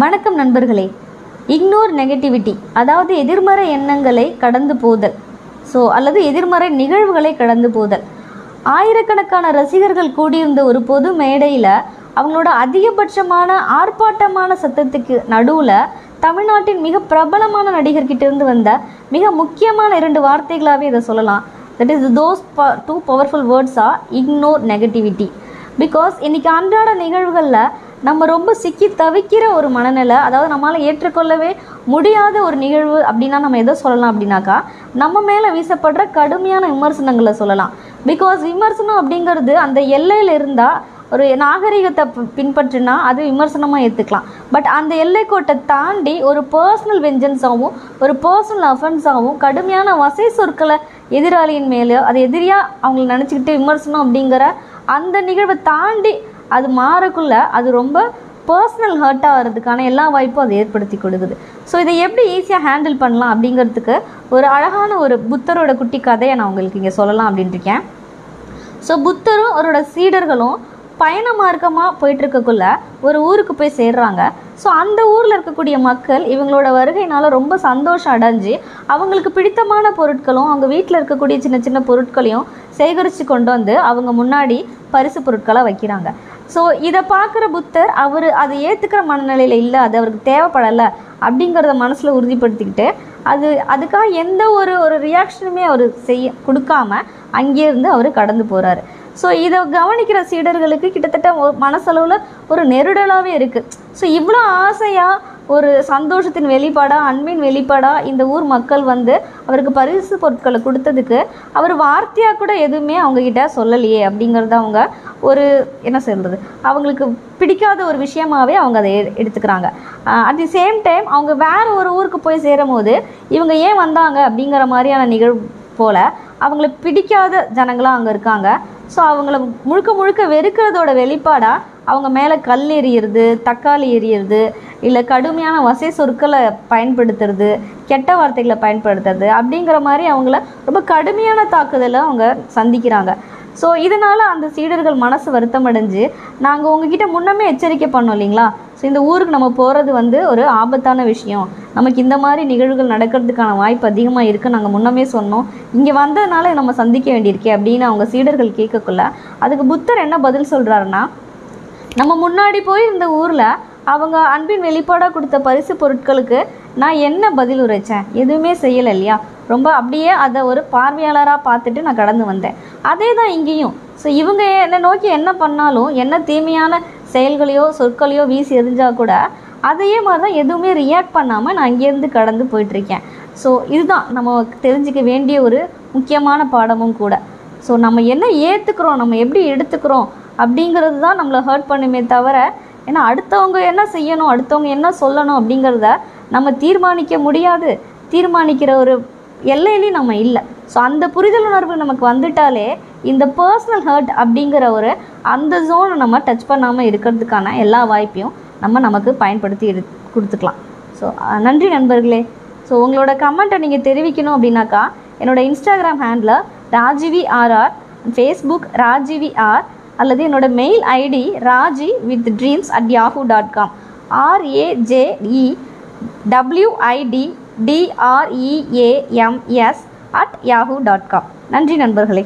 வணக்கம் நண்பர்களே. Ignore negativity அதாவது எதிர்மறை எண்ணங்களை கடந்து போதல். ஸோ அல்லது எதிர்மறை நிகழ்வுகளை கடந்து போதல். ஆயிரக்கணக்கான ரசிகர்கள் கூடியிருந்த ஒரு பொது மேடையில் அவங்களோட அதிகபட்சமான ஆர்ப்பாட்டமான சத்தத்துக்கு நடுவில் தமிழ்நாட்டின் மிக பிரபலமான நடிகர்கிட்ட இருந்து வந்த மிக முக்கியமான இரண்டு வார்த்தைகளாகவே இதை சொல்லலாம். தட் இஸ் தோஸ் ப two powerful words are ignore negativity because இன்னைக்கு அன்றாட நிகழ்வுகளில் நம்ம ரொம்ப சிக்கி தவிக்கிற ஒரு மனநிலை அதாவது நம்மளால் ஏற்றுக்கொள்ளவே முடியாத ஒரு நிகழ்வு அப்படின்னா நம்ம எதை சொல்லலாம் அப்படின்னாக்கா நம்ம மேலே வீசப்படுற கடுமையான விமர்சனங்களை சொல்லலாம். பிகாஸ் விமர்சனம் அப்படிங்கிறது அந்த எல்லையில் இருந்தால் ஒரு நாகரிகத்தை பின்பற்றினா அது விமர்சனமாக ஏற்றுக்கலாம் பட் அந்த எல்லைக்கோட்டை தாண்டி ஒரு பர்சனல் வெஞ்சன்ஸாகவும் ஒரு பர்சனல் அஃபென்ஸாகவும் கடுமையான வசை சொற்களை எதிராளியின் மேலே அது எதிரியாக அவங்கள நினச்சிக்கிட்டு விமர்சனம் அப்படிங்கிற அந்த நிகழ்வை தாண்டி அது மாறக்குள்ள அது ரொம்ப பர்சனல் ஹர்ட் ஆகிறதுக்கான எல்லா வாய்ப்பும் அது ஏற்படுத்தி கொடுக்குது. ஸோ இதை எப்படி ஈஸியாக ஹேண்டில் பண்ணலாம் அப்படிங்கிறதுக்கு ஒரு அழகான ஒரு புத்தரோட குட்டி கதையை நான் உங்களுக்கு இங்கே சொல்லலாம் அப்படின்ட்டு இருக்கேன் ஸோ புத்தரும் அவரோட சீடர்களும் பயண மார்க்கமாக போயிட்டுருக்கக்குள்ள ஒரு ஊருக்கு போய் சேர்றாங்க. ஸோ அந்த ஊரில் இருக்கக்கூடிய மக்கள் இவங்களோட வருகையினால ரொம்ப சந்தோஷம் அடைஞ்சு அவங்களுக்கு பிடித்தமான பொருட்களும் அவங்க வீட்டில் இருக்கக்கூடிய சின்ன சின்ன பொருட்களையும் சேகரித்து கொண்டு வந்து அவங்க முன்னாடி பரிசு பொருட்களாக வைக்கிறாங்க. ஸோ இதை பார்க்குற புத்தர் அவர் அதை ஏற்றுக்கிற மனநிலையில் இல்லை அது அவருக்கு தேவைப்படலை அப்படிங்கிறத மனசில் உறுதிப்படுத்திக்கிட்டு அது அதுக்காக எந்த ஒரு ஒரு ரியாக்ஷனுமே அவர் செய்ய கொடுக்காம அங்கேருந்து அவர் கடந்து போகிறாரு ஸோ இதை கவனிக்கிற சீடர்களுக்கு கிட்டத்தட்ட மனசளவில் ஒரு நெருடலாகவே இருக்குது ஸோ இவ்வளோ ஆசையாக ஒரு சந்தோஷத்தின் வெளிப்பாடாக அன்பின் வெளிப்பாடாக இந்த ஊர் மக்கள் வந்து அவருக்கு பரிசு பொருட்களை கொடுத்ததுக்கு அவர் வார்த்தையாக கூட எதுவுமே அவங்கக்கிட்ட சொல்லலையே அப்படிங்கிறது அவங்க ஒரு என்ன சொல்கிறது அவங்களுக்கு பிடிக்காத ஒரு விஷயமாவே அவங்க அதை எடுத்துக்கிறாங்க. அட் தி சேம் டைம் அவங்க வேறு ஒரு ஊருக்கு போய் சேரும் போது இவங்க ஏன் வந்தாங்க அப்படிங்கிற மாதிரியான நிகழ்வு போல் அவங்களுக்கு பிடிக்காத ஜனங்களாக அங்கே இருக்காங்க. ஸோ அவங்கள முழுக்க முழுக்க வெறுக்கிறதோட வெளிப்பாடாக அவங்க மேலே கல் எறியறது தக்காளி எறியறது இல்லை கடுமையான வசை சொற்களை பயன்படுத்துறது கெட்ட வார்த்தைகளை பயன்படுத்துறது அப்படிங்கிற மாதிரி அவங்கள ரொம்ப கடுமையான தாக்குதலை அவங்க சந்திக்கிறாங்க. ஸோ இதனால் அந்த சீடர்கள் மனசு வருத்தம் அடைஞ்சு நாங்கள் உங்ககிட்ட முன்னமே எச்சரிக்கை பண்ணோம் இல்லைங்களா? ஸோ இந்த ஊருக்கு நம்ம போகிறது வந்து ஒரு ஆபத்தான விஷயம். நமக்கு இந்த மாதிரி நிகழ்வுகள் நடக்கிறதுக்கான வாய்ப்பு அதிகமாக இருக்குது நாங்கள் முன்னமே சொன்னோம். இங்கே வந்ததுனால நம்ம சந்திக்க வேண்டியிருக்கே அப்படின்னு அவங்க சீடர்கள் கேட்கக்குள்ள அதுக்கு புத்தர் என்ன பதில் சொல்கிறாருன்னா நம்ம முன்னாடி போய் இந்த ஊரில் அவங்க அன்பின் வெளிப்பாடாக கொடுத்த பரிசு பொருட்களுக்கு நான் என்ன பதில் உரைச்சேன்? எதுவுமே செய்யலை இல்லையா ரொம்ப அப்படியே அதை ஒரு பார்வையாளராக பார்த்துட்டு நான் கடந்து வந்தேன். அதே தான் இங்கேயும். ஸோ இவங்க என்னை நோக்கி என்ன பண்ணாலும் என்ன தீமையான செயல்களையோ சொற்களையோ வீசி எரிஞ்சால் கூட அதையே மாதிரி தான் எதுவுமே ரியாக்ட் பண்ணாமல் நான் அங்கேருந்து கடந்து போயிட்டுருக்கேன். ஸோ இதுதான் நம்ம தெரிஞ்சுக்க வேண்டிய ஒரு முக்கியமான பாடமும் கூட. ஸோ நம்ம என்ன ஏற்றுக்கிறோம் நம்ம எப்படி எடுத்துக்கிறோம்? அப்படிங்கிறது தான் நம்மளை ஹர்ட் பண்ணுமே தவிர ஏன்னா அடுத்தவங்க என்ன செய்யணும் அடுத்தவங்க என்ன சொல்லணும் அப்படிங்கிறத நம்ம தீர்மானிக்க முடியாது. தீர்மானிக்கிற ஒரு எல்லையிலையும் நம்ம இல்லை. ஸோ அந்த புரிதல் உணர்வு நமக்கு வந்துட்டாலே இந்த பர்சனல் ஹர்ட் அப்படிங்கிற ஒரு அந்த ஜோனை நம்ம டச் பண்ணாமல் இருக்கிறதுக்கான எல்லா வாய்ப்பையும் நம்ம நமக்கு பயன்படுத்தி எடு கொடுத்துக்கலாம். ஸோ நன்றி நண்பர்களே. ஸோ உங்களோட கமெண்ட்டை நீங்கள் தெரிவிக்கணும் அப்படின்னாக்கா என்னோட Instagram handle Rajivi R R Facebook Rajivi R அல்லது என்னோட mail ID Raji with dreams at Yahoo dot com RAJE WID DREAMS at Yahoo dot com நன்றி நண்பர்களே.